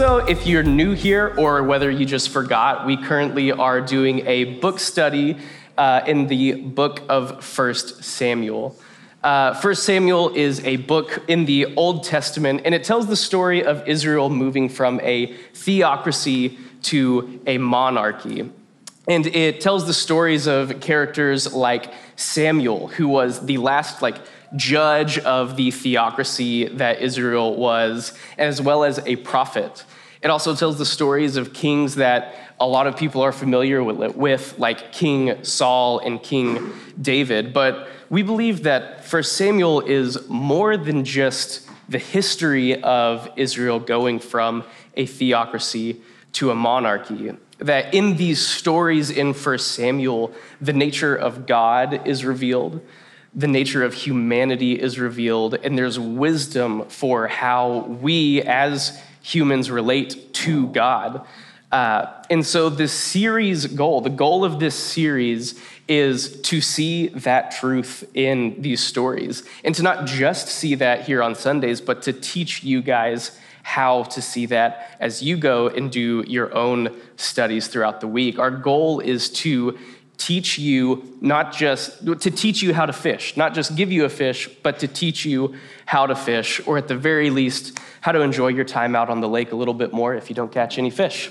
Also, if you're new here or whether you just forgot, we currently are doing a book study uh, in the book of First Samuel. Uh, First Samuel is a book in the Old Testament, and it tells the story of Israel moving from a theocracy to a monarchy. And it tells the stories of characters like Samuel, who was the last like judge of the theocracy that Israel was, as well as a prophet. It also tells the stories of kings that a lot of people are familiar with, like King Saul and King David. But we believe that First Samuel is more than just the history of Israel going from a theocracy to a monarchy that in these stories in First Samuel, the nature of God is revealed, the nature of humanity is revealed, and there's wisdom for how we as humans relate to God. Uh, and so, the series goal, the goal of this series is to see that truth in these stories and to not just see that here on Sundays, but to teach you guys how to see that as you go and do your own studies throughout the week. Our goal is to teach you not just to teach you how to fish, not just give you a fish, but to teach you how to fish, or at the very least, how to enjoy your time out on the lake a little bit more if you don't catch any fish.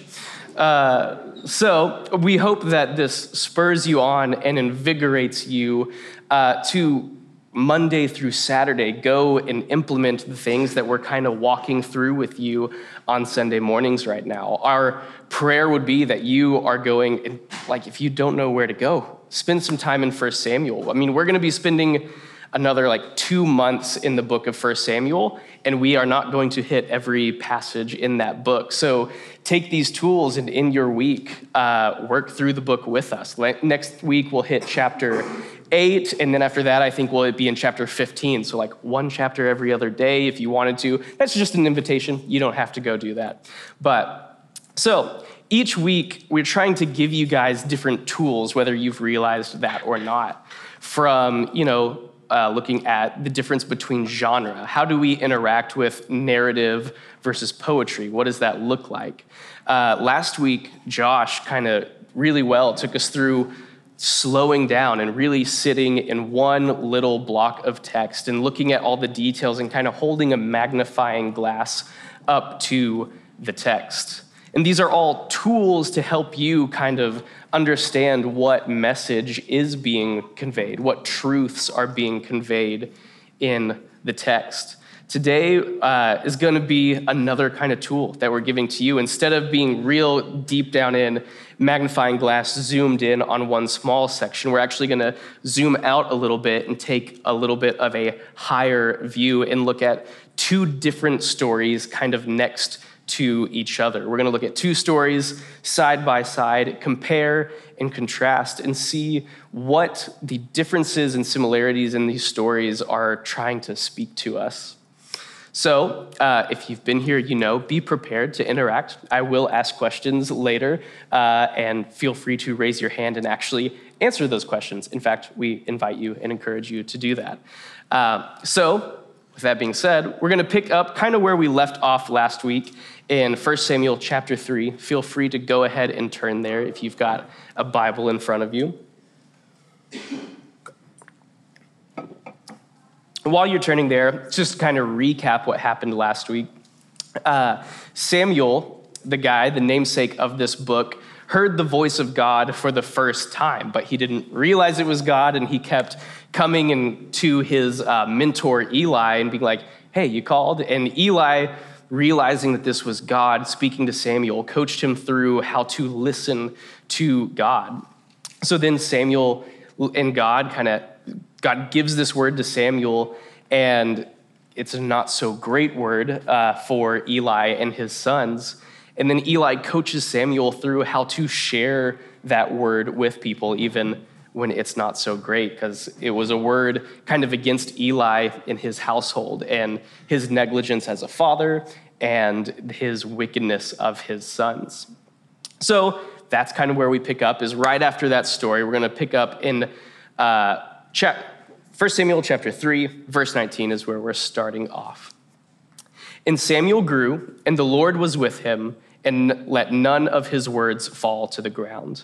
Uh, so we hope that this spurs you on and invigorates you uh, to Monday through Saturday, go and implement the things that we're kind of walking through with you on Sunday mornings right now. Our prayer would be that you are going, and like, if you don't know where to go, spend some time in First Samuel. I mean, we're going to be spending another like two months in the book of First Samuel, and we are not going to hit every passage in that book. So take these tools and in your week, uh, work through the book with us. Next week, we'll hit chapter 8, and then after that, I think will it be in chapter 15. So, like one chapter every other day if you wanted to. That's just an invitation. You don't have to go do that. But so, each week, we're trying to give you guys different tools, whether you've realized that or not, from, you know, uh, looking at the difference between genre. How do we interact with narrative versus poetry? What does that look like? Uh, last week, Josh kind of really well took us through slowing down and really sitting in one little block of text and looking at all the details and kind of holding a magnifying glass up to the text. And these are all tools to help you kind of understand what message is being conveyed, what truths are being conveyed in the text. Today uh, is going to be another kind of tool that we're giving to you. Instead of being real deep down in magnifying glass zoomed in on one small section, we're actually going to zoom out a little bit and take a little bit of a higher view and look at two different stories kind of next to each other. We're going to look at two stories side by side, compare and contrast, and see what the differences and similarities in these stories are trying to speak to us. So, uh, if you've been here, you know, be prepared to interact. I will ask questions later, uh, and feel free to raise your hand and actually answer those questions. In fact, we invite you and encourage you to do that. Uh, so, with that being said, we're going to pick up kind of where we left off last week in 1 Samuel chapter 3. Feel free to go ahead and turn there if you've got a Bible in front of you. While you're turning there, just kind of recap what happened last week. Uh, Samuel, the guy, the namesake of this book, heard the voice of God for the first time, but he didn't realize it was God, and he kept coming in to his uh, mentor Eli and being like, "Hey, you called?" And Eli, realizing that this was God speaking to Samuel, coached him through how to listen to God. So then Samuel and God kind of God gives this word to Samuel, and it's a not so great word uh, for Eli and his sons. And then Eli coaches Samuel through how to share that word with people, even when it's not so great, because it was a word kind of against Eli in his household and his negligence as a father and his wickedness of his sons. So that's kind of where we pick up, is right after that story. We're going to pick up in uh, 1 Samuel chapter 3, verse 19 is where we're starting off. And Samuel grew, and the Lord was with him, and let none of his words fall to the ground.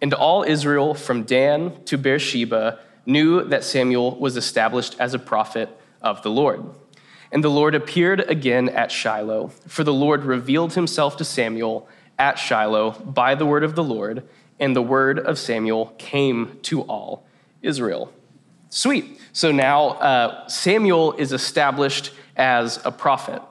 And all Israel, from Dan to Beersheba, knew that Samuel was established as a prophet of the Lord. And the Lord appeared again at Shiloh, for the Lord revealed himself to Samuel at Shiloh by the word of the Lord, and the word of Samuel came to all Israel. Sweet. So now uh, Samuel is established as a prophet.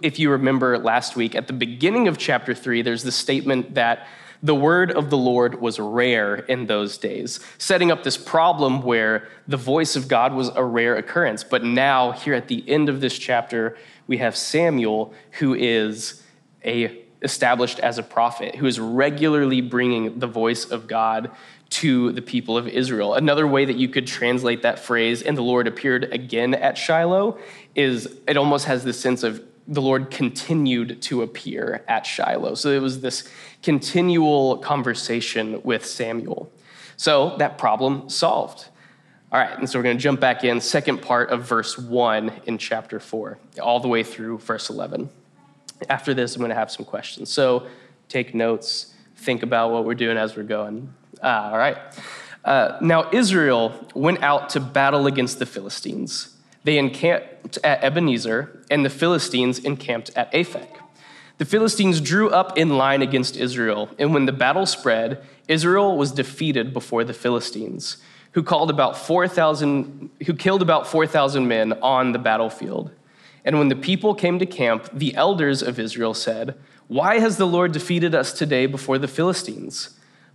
If you remember last week, at the beginning of chapter three, there's the statement that the word of the Lord was rare in those days, setting up this problem where the voice of God was a rare occurrence. But now, here at the end of this chapter, we have Samuel, who is a established as a prophet, who is regularly bringing the voice of God to the people of Israel. Another way that you could translate that phrase, and the Lord appeared again at Shiloh, is it almost has this sense of the Lord continued to appear at Shiloh. So it was this continual conversation with Samuel. So that problem solved. All right, and so we're going to jump back in, second part of verse 1 in chapter 4, all the way through verse 11. After this, I'm going to have some questions. So take notes, think about what we're doing as we're going. Uh, all right. Uh, now, Israel went out to battle against the Philistines. They encamped at Ebenezer, and the Philistines encamped at Aphek. The Philistines drew up in line against Israel, and when the battle spread, Israel was defeated before the Philistines, who called about 4,000 who killed about 4,000 men on the battlefield. And when the people came to camp, the elders of Israel said, "Why has the Lord defeated us today before the Philistines?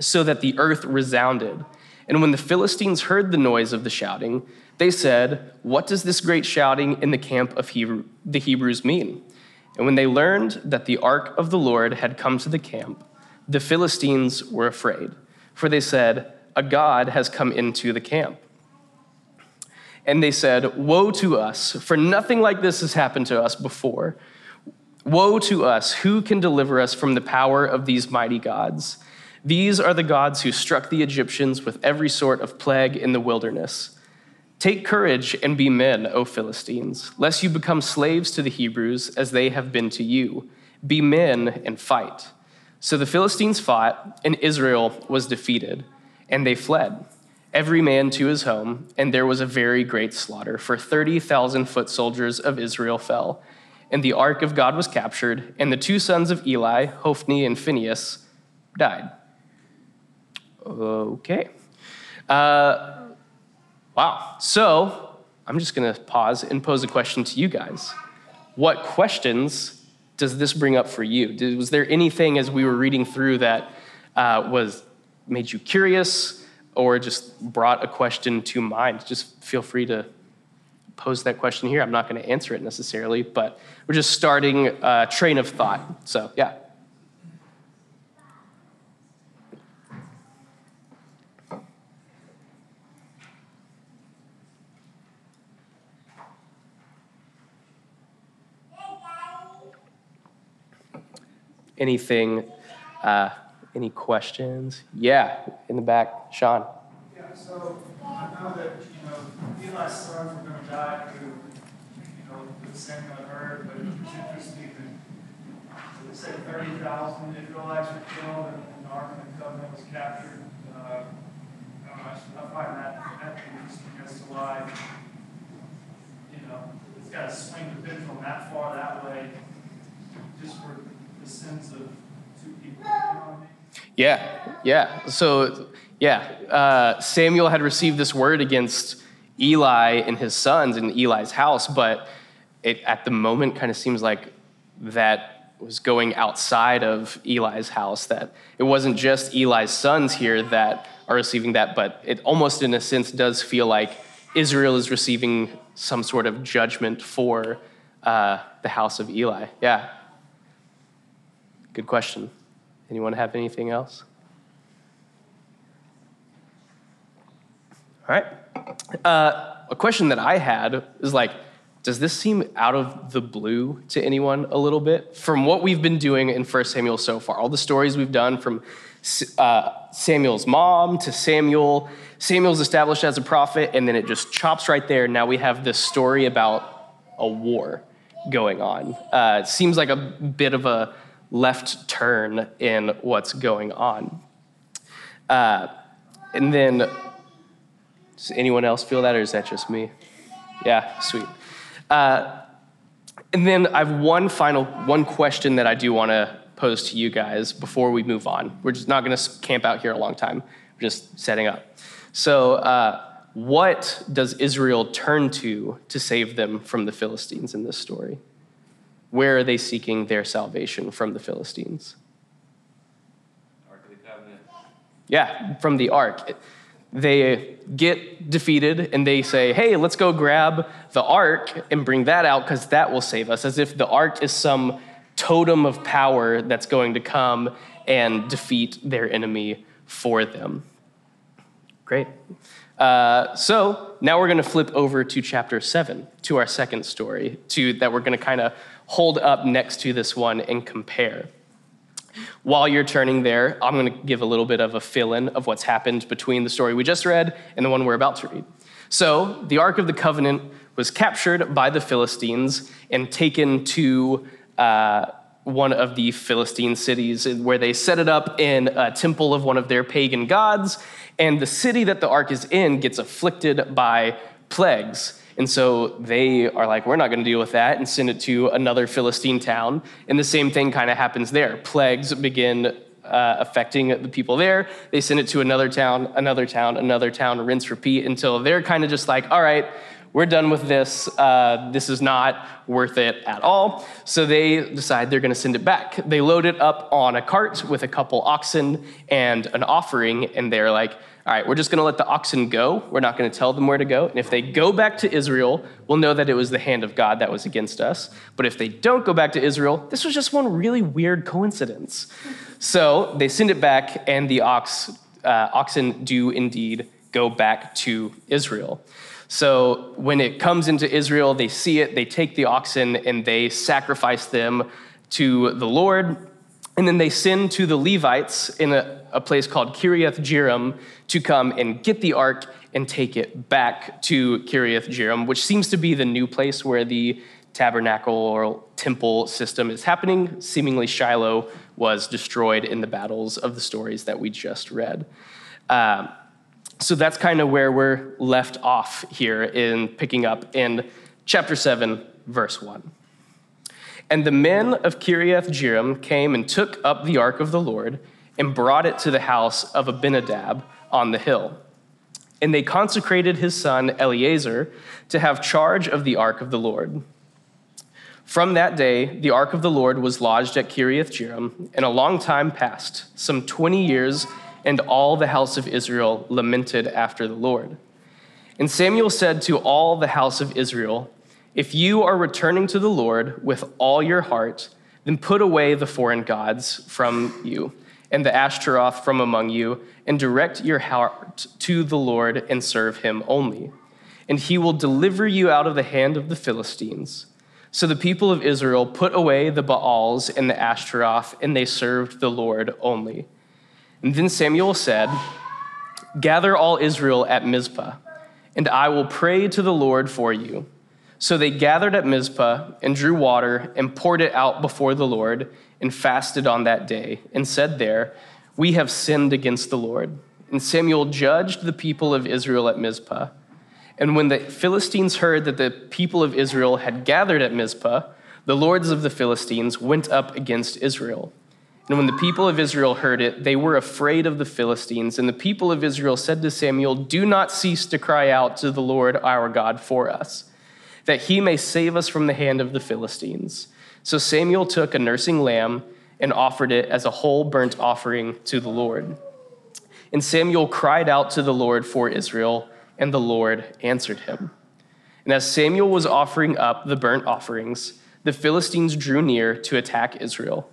so that the earth resounded. And when the Philistines heard the noise of the shouting, they said, What does this great shouting in the camp of Hebrew, the Hebrews mean? And when they learned that the ark of the Lord had come to the camp, the Philistines were afraid, for they said, A God has come into the camp. And they said, Woe to us, for nothing like this has happened to us before. Woe to us, who can deliver us from the power of these mighty gods? These are the gods who struck the Egyptians with every sort of plague in the wilderness. Take courage and be men, O Philistines, lest you become slaves to the Hebrews as they have been to you. Be men and fight. So the Philistines fought, and Israel was defeated, and they fled, every man to his home, and there was a very great slaughter, for 30,000 foot soldiers of Israel fell. And the ark of God was captured, and the two sons of Eli, Hophni and Phinehas, died. Okay. Uh, wow. So I'm just going to pause and pose a question to you guys. What questions does this bring up for you? Did, was there anything as we were reading through that uh, was made you curious or just brought a question to mind? Just feel free to pose that question here. I'm not going to answer it necessarily, but we're just starting a train of thought. So, yeah. Anything, uh, any questions? Yeah, in the back, Sean. Yeah, so I know that, you know, Eli's sons were going to die through, you know, the Samuel heard, but it's interesting that it said 30,000 Israelites were killed and the Ark of the Covenant was captured. Uh, I, I find that, that interesting as to why, you know, it's got to swing the pendulum that far that way just for the sins of two people. You know I mean? Yeah, yeah. So, yeah, uh, Samuel had received this word against Eli and his sons in Eli's house, but it at the moment kind of seems like that was going outside of Eli's house, that it wasn't just Eli's sons here that are receiving that, but it almost in a sense does feel like Israel is receiving some sort of judgment for uh, the house of Eli? Yeah. Good question. Anyone have anything else? All right. Uh, a question that I had is like, does this seem out of the blue to anyone a little bit? From what we've been doing in 1 Samuel so far, all the stories we've done from uh, Samuel's mom to Samuel, Samuel's established as a prophet, and then it just chops right there. Now we have this story about a war going on. Uh, it seems like a bit of a left turn in what's going on. Uh, and then, does anyone else feel that, or is that just me? Yeah, sweet. Uh, and then I have one final one question that I do want to pose to you guys before we move on. We're just not going to camp out here a long time. We're just setting up. So, uh, what does Israel turn to to save them from the Philistines in this story? Where are they seeking their salvation from the Philistines? Ark of the Covenant. Yeah, from the ark. They get defeated and they say, hey, let's go grab the ark and bring that out because that will save us, as if the ark is some totem of power that's going to come and defeat their enemy for them. Great. Uh, so now we're going to flip over to chapter 7, to our second story, to, that we're going to kind of hold up next to this one and compare. While you're turning there, I'm going to give a little bit of a fill in of what's happened between the story we just read and the one we're about to read. So, the Ark of the Covenant was captured by the Philistines and taken to uh, one of the Philistine cities where they set it up in a temple of one of their pagan gods. And the city that the ark is in gets afflicted by plagues. And so they are like, we're not going to deal with that and send it to another Philistine town. And the same thing kind of happens there. Plagues begin uh, affecting the people there. They send it to another town, another town, another town, rinse, repeat until they're kind of just like, all right, we're done with this. Uh, this is not worth it at all. So they decide they're going to send it back. They load it up on a cart with a couple oxen and an offering, and they're like, all right, we're just going to let the oxen go. We're not going to tell them where to go. And if they go back to Israel, we'll know that it was the hand of God that was against us. But if they don't go back to Israel, this was just one really weird coincidence. So they send it back, and the ox, uh, oxen do indeed go back to Israel. So when it comes into Israel, they see it, they take the oxen, and they sacrifice them to the Lord. And then they send to the Levites in a, a place called Kiriath Jearim to come and get the ark and take it back to Kiriath Jearim, which seems to be the new place where the tabernacle or temple system is happening. Seemingly, Shiloh was destroyed in the battles of the stories that we just read. Um, so that's kind of where we're left off here in picking up in chapter 7, verse 1. And the men of Kiriath Jearim came and took up the ark of the Lord and brought it to the house of Abinadab on the hill. And they consecrated his son Eleazar to have charge of the ark of the Lord. From that day, the ark of the Lord was lodged at Kiriath Jearim, and a long time passed, some 20 years, and all the house of Israel lamented after the Lord. And Samuel said to all the house of Israel, if you are returning to the Lord with all your heart, then put away the foreign gods from you and the Ashtaroth from among you, and direct your heart to the Lord and serve him only. And he will deliver you out of the hand of the Philistines. So the people of Israel put away the Baals and the Ashtaroth, and they served the Lord only. And then Samuel said, Gather all Israel at Mizpah, and I will pray to the Lord for you. So they gathered at Mizpah and drew water and poured it out before the Lord and fasted on that day and said there, We have sinned against the Lord. And Samuel judged the people of Israel at Mizpah. And when the Philistines heard that the people of Israel had gathered at Mizpah, the lords of the Philistines went up against Israel. And when the people of Israel heard it, they were afraid of the Philistines. And the people of Israel said to Samuel, Do not cease to cry out to the Lord our God for us that he may save us from the hand of the Philistines. So Samuel took a nursing lamb and offered it as a whole burnt offering to the Lord. And Samuel cried out to the Lord for Israel, and the Lord answered him. And as Samuel was offering up the burnt offerings, the Philistines drew near to attack Israel.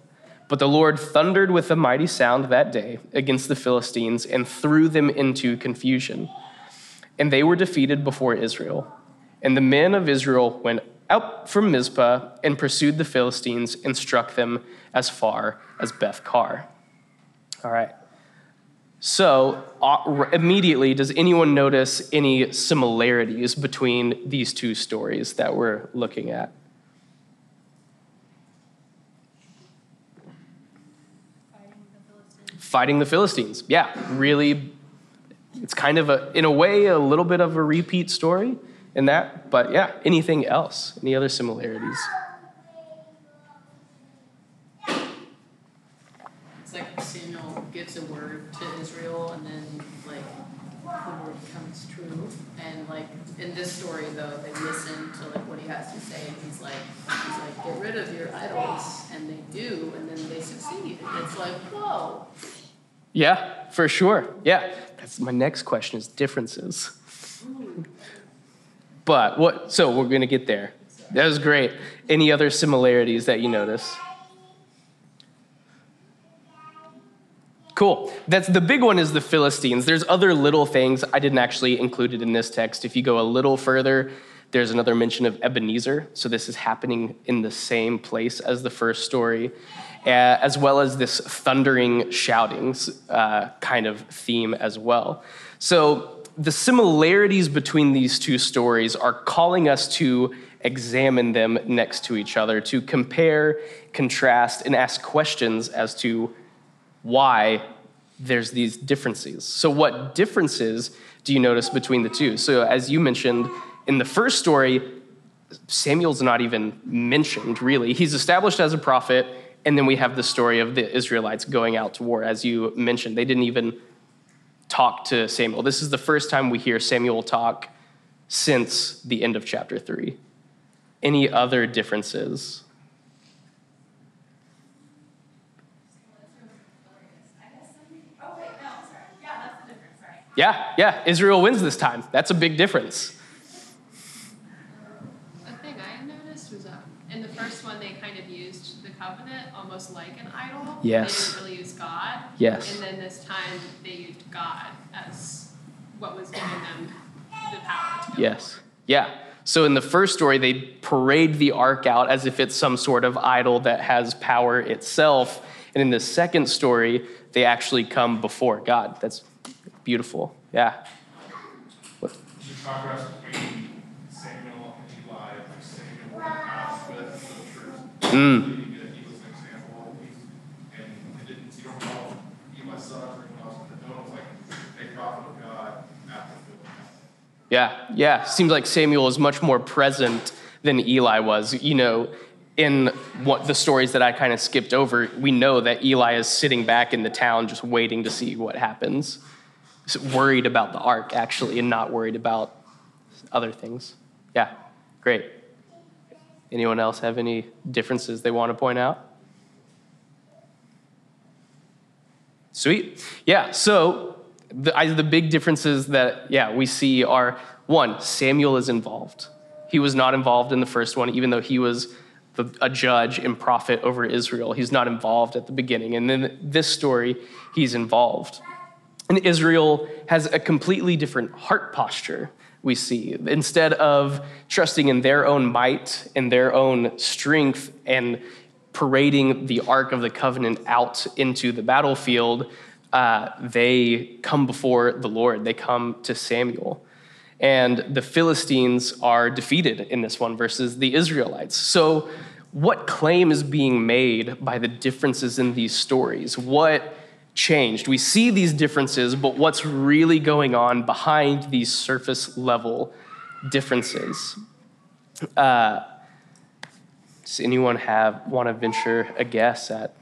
But the Lord thundered with a mighty sound that day against the Philistines and threw them into confusion. And they were defeated before Israel. And the men of Israel went out from Mizpah and pursued the Philistines and struck them as far as Beth Car. All right. So, uh, immediately, does anyone notice any similarities between these two stories that we're looking at? Fighting the Philistines. Yeah, really. It's kind of a, in a way, a little bit of a repeat story in that. But yeah, anything else? Any other similarities? It's like Samuel gives a word to Israel and then like the word comes true. And like in this story though, they listen to like what he has to say and he's like he's like, get rid of your idols and they do and then they succeed. And it's like, whoa. Yeah, for sure. Yeah. That's my next question is differences. Hmm. But what so we're gonna get there. That was great. Any other similarities that you notice? Cool. That's the big one is the Philistines. There's other little things I didn't actually include it in this text. If you go a little further, there's another mention of Ebenezer. So this is happening in the same place as the first story, as well as this thundering shoutings uh, kind of theme as well. So the similarities between these two stories are calling us to examine them next to each other, to compare, contrast, and ask questions as to why there's these differences. So, what differences do you notice between the two? So, as you mentioned in the first story, Samuel's not even mentioned really. He's established as a prophet, and then we have the story of the Israelites going out to war, as you mentioned. They didn't even talk to Samuel. This is the first time we hear Samuel talk since the end of chapter 3. Any other differences? Yeah, yeah, Israel wins this time. That's a big difference. A thing I noticed was um, in the first one, they kind of used the covenant almost like an idol. Yes. Really. Yes. And then this time, they used God as what was giving them the power to go Yes. Yeah. So in the first story, they parade the ark out as if it's some sort of idol that has power itself. And in the second story, they actually come before God. That's beautiful. Yeah. You contrast between Samuel and Eli, like Samuel went out with the truth. Mm. He he was an example, He- and it didn't, you don't call Eli's son or anyone else, but no one's like a prophet of God after the Yeah. Seems like Samuel is much more present than Eli was. You know, in what the stories that I kind of skipped over, we know that Eli is sitting back in the town just waiting to see what happens. Worried about the ark, actually, and not worried about other things. Yeah, great. Anyone else have any differences they want to point out? Sweet. Yeah, so the, I, the big differences that, yeah, we see are one, Samuel is involved. He was not involved in the first one, even though he was the, a judge and prophet over Israel. He's not involved at the beginning. And then this story, he's involved. And Israel has a completely different heart posture, we see. Instead of trusting in their own might and their own strength and parading the Ark of the Covenant out into the battlefield, uh, they come before the Lord. They come to Samuel. And the Philistines are defeated in this one versus the Israelites. So, what claim is being made by the differences in these stories? What changed? We see these differences, but what's really going on behind these surface level differences? Uh, does anyone have want to venture a guess at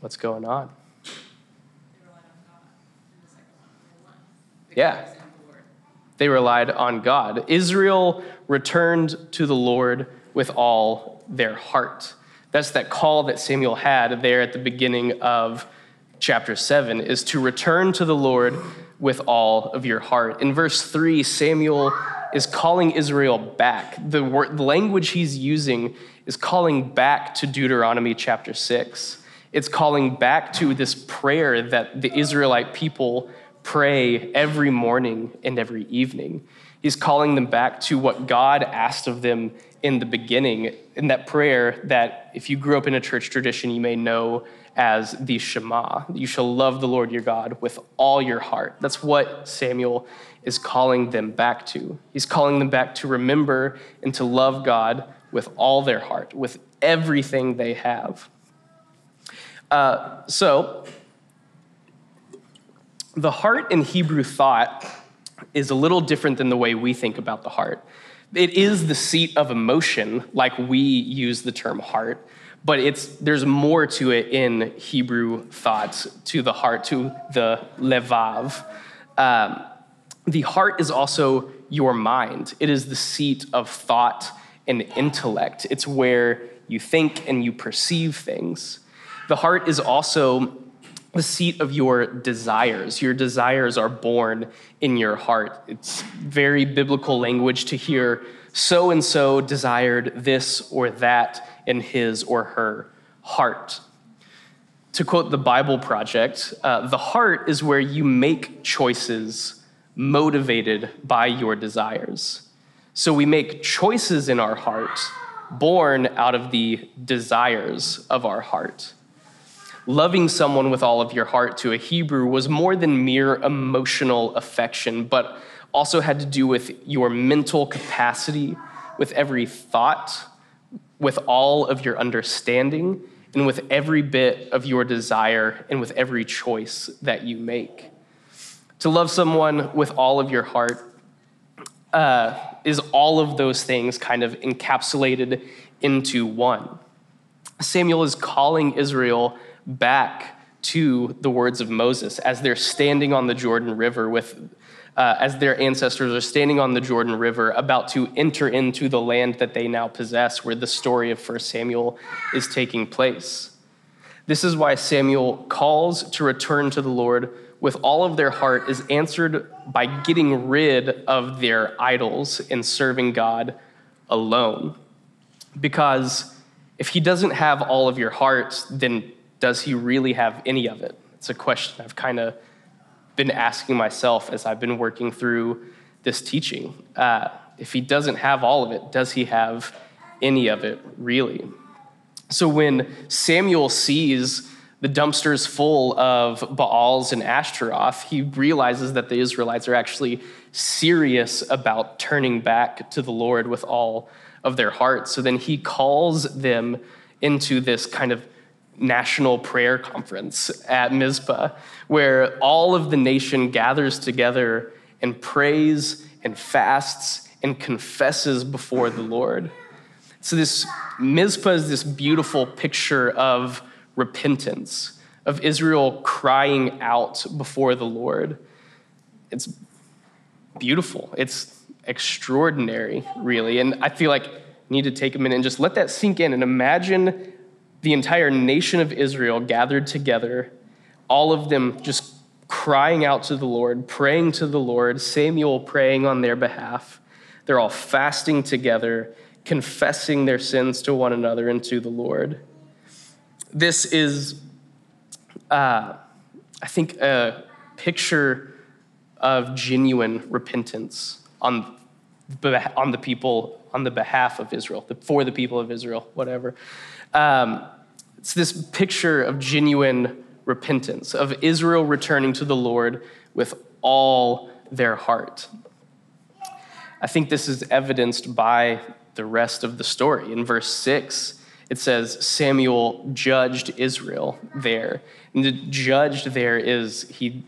what's going on? Yeah. They relied on God. Israel returned to the Lord with all their heart. That's that call that Samuel had there at the beginning of chapter 7 is to return to the Lord with all of your heart. In verse 3, Samuel is calling Israel back. The, word, the language he's using is calling back to Deuteronomy chapter 6. It's calling back to this prayer that the Israelite people pray every morning and every evening. He's calling them back to what God asked of them in the beginning, in that prayer that if you grew up in a church tradition, you may know as the Shema. You shall love the Lord your God with all your heart. That's what Samuel is calling them back to. He's calling them back to remember and to love God with all their heart, with everything they have. Uh, so, the heart in Hebrew thought is a little different than the way we think about the heart. It is the seat of emotion, like we use the term heart, but it's, there's more to it in Hebrew thoughts, to the heart, to the levav. Um, the heart is also your mind, it is the seat of thought and intellect. It's where you think and you perceive things. The heart is also the seat of your desires. Your desires are born in your heart. It's very biblical language to hear so and so desired this or that in his or her heart. To quote the Bible Project, uh, the heart is where you make choices motivated by your desires. So we make choices in our heart born out of the desires of our heart. Loving someone with all of your heart to a Hebrew was more than mere emotional affection, but also had to do with your mental capacity, with every thought, with all of your understanding, and with every bit of your desire, and with every choice that you make. To love someone with all of your heart uh, is all of those things kind of encapsulated into one. Samuel is calling Israel back to the words of Moses as they're standing on the Jordan River with uh, as their ancestors are standing on the Jordan River about to enter into the land that they now possess where the story of 1 Samuel is taking place. This is why Samuel calls to return to the Lord with all of their heart is answered by getting rid of their idols and serving God alone. Because if he doesn't have all of your heart, then does he really have any of it? It's a question I've kind of been asking myself as I've been working through this teaching. Uh, if he doesn't have all of it, does he have any of it really? So when Samuel sees the dumpsters full of Baals and Ashtaroth, he realizes that the Israelites are actually serious about turning back to the Lord with all of their hearts. So then he calls them into this kind of national prayer conference at Mizpah, where all of the nation gathers together and prays and fasts and confesses before the Lord. So, this Mizpah is this beautiful picture of repentance, of Israel crying out before the Lord. It's beautiful. It's extraordinary, really. And I feel like I need to take a minute and just let that sink in and imagine the entire nation of Israel gathered together, all of them just crying out to the Lord, praying to the Lord, Samuel praying on their behalf. They're all fasting together, confessing their sins to one another and to the Lord. This is, uh, I think, a picture of genuine repentance on, on the people, on the behalf of Israel, for the people of Israel, whatever. Um, it's this picture of genuine repentance, of Israel returning to the Lord with all their heart. I think this is evidenced by the rest of the story. In verse 6, it says Samuel judged Israel there. And the judged there is he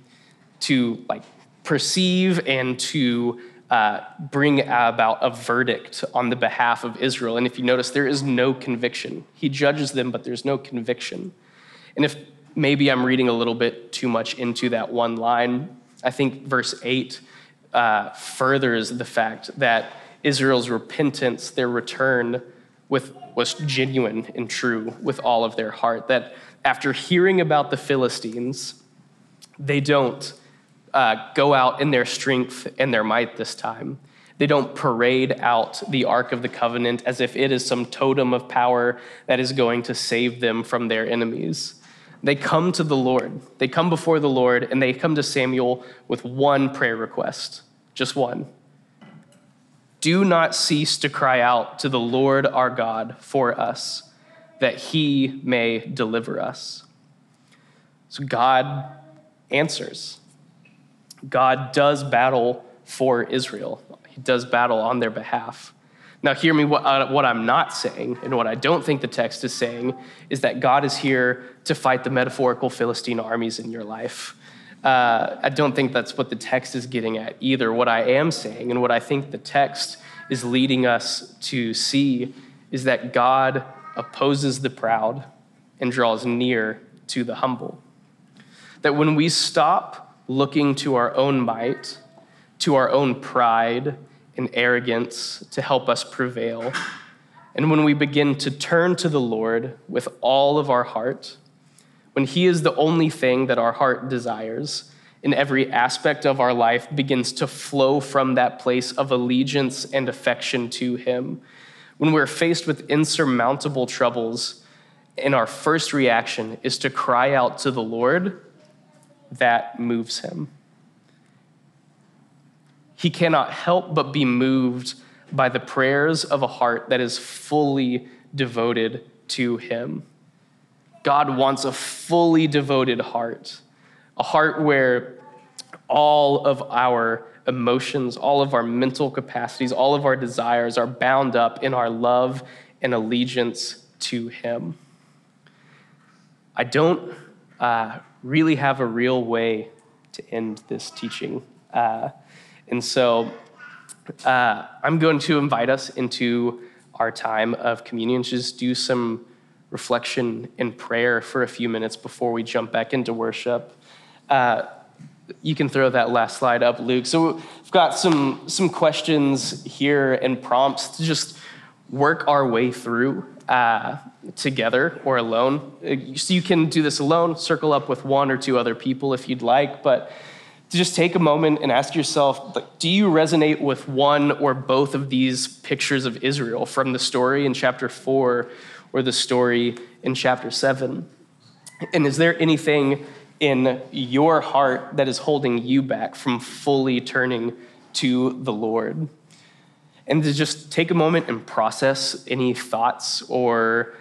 to like perceive and to uh, bring about a verdict on the behalf of Israel. And if you notice, there is no conviction. He judges them, but there's no conviction. And if maybe I'm reading a little bit too much into that one line, I think verse 8 uh, furthers the fact that Israel's repentance, their return, with, was genuine and true with all of their heart. That after hearing about the Philistines, they don't uh, go out in their strength and their might this time. They don't parade out the Ark of the Covenant as if it is some totem of power that is going to save them from their enemies. They come to the Lord. They come before the Lord and they come to Samuel with one prayer request, just one. Do not cease to cry out to the Lord our God for us, that he may deliver us. So God answers. God does battle for Israel, He does battle on their behalf. Now, hear me, what, uh, what I'm not saying, and what I don't think the text is saying, is that God is here to fight the metaphorical Philistine armies in your life. Uh, I don't think that's what the text is getting at either. What I am saying, and what I think the text is leading us to see, is that God opposes the proud and draws near to the humble. That when we stop looking to our own might, to our own pride and arrogance to help us prevail, and when we begin to turn to the Lord with all of our heart, when He is the only thing that our heart desires, and every aspect of our life begins to flow from that place of allegiance and affection to Him, when we're faced with insurmountable troubles, and our first reaction is to cry out to the Lord, that moves Him. He cannot help but be moved by the prayers of a heart that is fully devoted to Him. God wants a fully devoted heart, a heart where all of our emotions, all of our mental capacities, all of our desires are bound up in our love and allegiance to Him. I don't uh, really have a real way to end this teaching. Uh, and so uh, I'm going to invite us into our time of communion, just do some reflection and prayer for a few minutes before we jump back into worship. Uh, you can throw that last slide up, Luke. So we've got some, some questions here and prompts to just work our way through uh, together or alone. So you can do this alone, circle up with one or two other people if you'd like, but to just take a moment and ask yourself like, do you resonate with one or both of these pictures of Israel from the story in chapter 4 or the story in chapter 7? And is there anything in your heart that is holding you back from fully turning to the Lord? And to just take a moment and process any thoughts or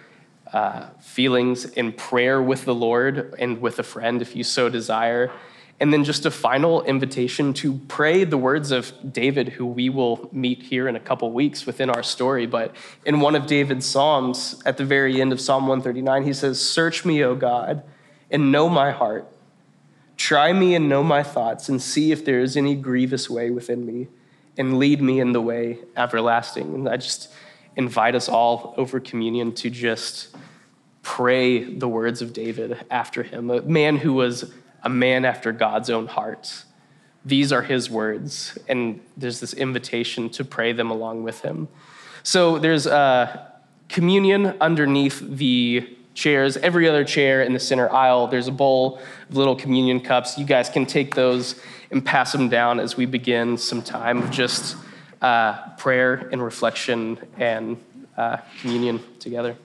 uh, feelings in prayer with the Lord and with a friend if you so desire and then just a final invitation to pray the words of David, who we will meet here in a couple weeks within our story. But in one of David's Psalms, at the very end of Psalm 139, he says, Search me, O God, and know my heart. Try me and know my thoughts, and see if there is any grievous way within me, and lead me in the way everlasting. And I just invite us all over communion to just pray the words of David after him, a man who was a man after God's own heart. These are his words, and there's this invitation to pray them along with him. So there's a communion underneath the chairs. Every other chair in the center aisle, there's a bowl of little communion cups. You guys can take those and pass them down as we begin some time of just uh, prayer and reflection and uh, communion together.